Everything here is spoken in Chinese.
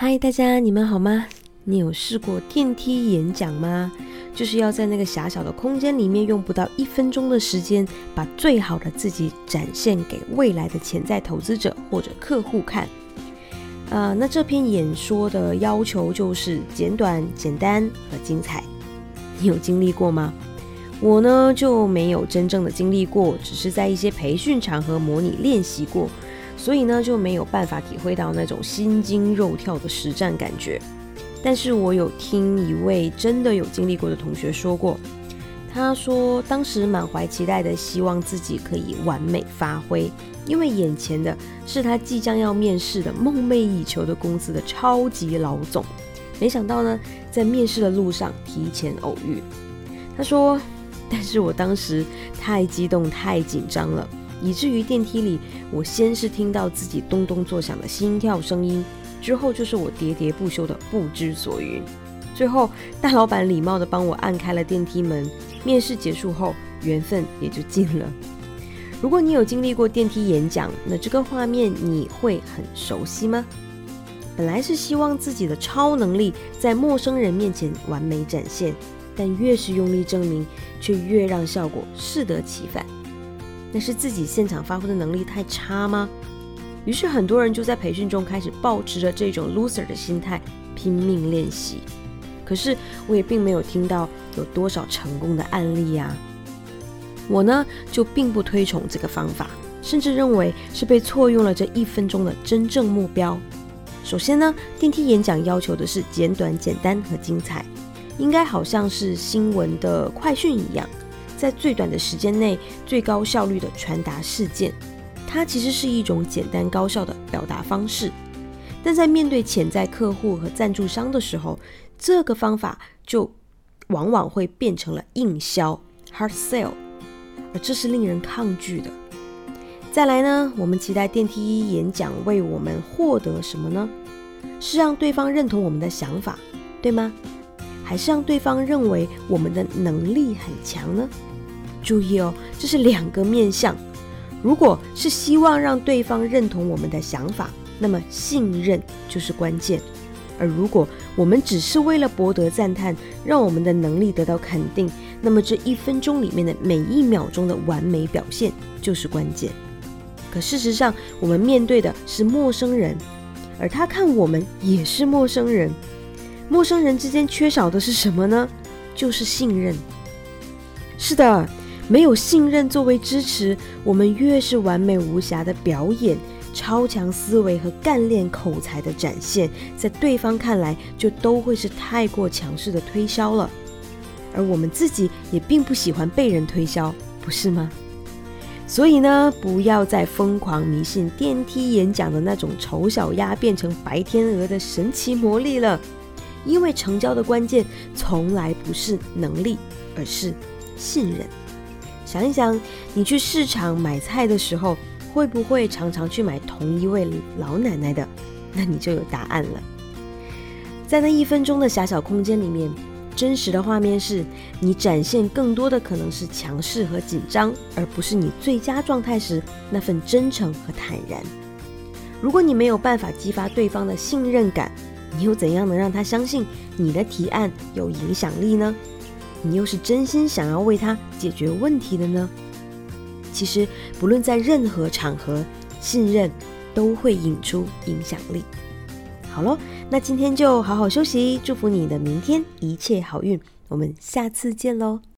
嗨，大家，你们好吗？你有试过电梯演讲吗？就是要在那个狭小的空间里面，用不到一分钟的时间，把最好的自己展现给未来的潜在投资者或者客户看。呃，那这篇演说的要求就是简短、简单和精彩。你有经历过吗？我呢就没有真正的经历过，只是在一些培训场合模拟练习过。所以呢，就没有办法体会到那种心惊肉跳的实战感觉。但是我有听一位真的有经历过的同学说过，他说当时满怀期待的希望自己可以完美发挥，因为眼前的是他即将要面试的梦寐以求的公司的超级老总。没想到呢，在面试的路上提前偶遇。他说，但是我当时太激动、太紧张了。以至于电梯里，我先是听到自己咚咚作响的心跳声音，之后就是我喋喋不休的不知所云。最后，大老板礼貌地帮我按开了电梯门。面试结束后，缘分也就尽了。如果你有经历过电梯演讲，那这个画面你会很熟悉吗？本来是希望自己的超能力在陌生人面前完美展现，但越是用力证明，却越让效果适得其反。那是自己现场发挥的能力太差吗？于是很多人就在培训中开始保持着这种 loser 的心态，拼命练习。可是我也并没有听到有多少成功的案例呀。我呢就并不推崇这个方法，甚至认为是被错用了这一分钟的真正目标。首先呢，电梯演讲要求的是简短、简单和精彩，应该好像是新闻的快讯一样。在最短的时间内，最高效率的传达事件，它其实是一种简单高效的表达方式。但在面对潜在客户和赞助商的时候，这个方法就往往会变成了硬销 （hard sell），而这是令人抗拒的。再来呢，我们期待电梯演讲为我们获得什么呢？是让对方认同我们的想法，对吗？还是让对方认为我们的能力很强呢？注意哦，这是两个面相。如果是希望让对方认同我们的想法，那么信任就是关键；而如果我们只是为了博得赞叹，让我们的能力得到肯定，那么这一分钟里面的每一秒钟的完美表现就是关键。可事实上，我们面对的是陌生人，而他看我们也是陌生人。陌生人之间缺少的是什么呢？就是信任。是的。没有信任作为支持，我们越是完美无瑕的表演、超强思维和干练口才的展现，在对方看来就都会是太过强势的推销了。而我们自己也并不喜欢被人推销，不是吗？所以呢，不要再疯狂迷信电梯演讲的那种丑小鸭变成白天鹅的神奇魔力了，因为成交的关键从来不是能力，而是信任。想一想，你去市场买菜的时候，会不会常常去买同一位老奶奶的？那你就有答案了。在那一分钟的狭小空间里面，真实的画面是你展现更多的可能是强势和紧张，而不是你最佳状态时那份真诚和坦然。如果你没有办法激发对方的信任感，你又怎样能让他相信你的提案有影响力呢？你又是真心想要为他解决问题的呢？其实，不论在任何场合，信任都会引出影响力。好喽，那今天就好好休息，祝福你的明天一切好运。我们下次见喽。